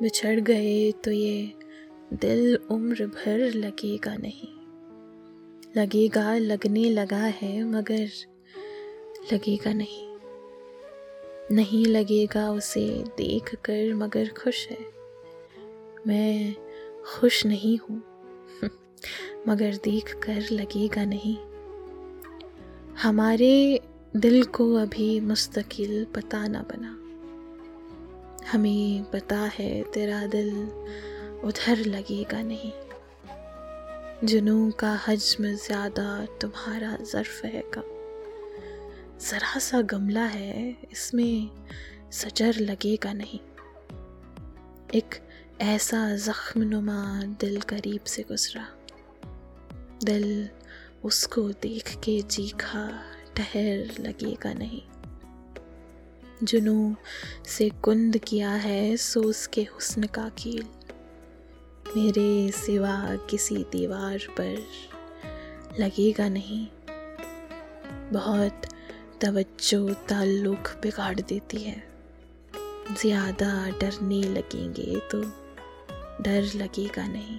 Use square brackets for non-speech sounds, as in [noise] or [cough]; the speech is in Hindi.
बिछड़ गए तो ये दिल उम्र भर लगेगा नहीं। लगेगा, लगने लगा है मगर लगेगा नहीं। नहीं लगेगा उसे देख कर मगर खुश है। मैं खुश नहीं हूँ, [laughs] मगर देख कर लगेगा नहीं। हमारे दिल को अभी मुस्तकिल पता ना बना। हमें पता है तेरा दिल उधर लगेगा नहीं। जुनू का हजम ज़्यादा तुम्हारा ज़र्फ है कम ज़रा सा गमला है, इसमें सजर लगेगा नहीं। एक ऐसा जख्म नुमा दिल करीब से गुजरा। दिल उसको देख के चीखा, ठहर लगेगा नहीं। जुनू से कुंद किया है सोस के हुस्न का कील मेरे सिवा किसी दीवार पर लगेगा नहीं। बहुत तवज्जो ताल्लुक बिगाड़ देती है। ज़्यादा डरने लगेंगे तो डर लगेगा नहीं।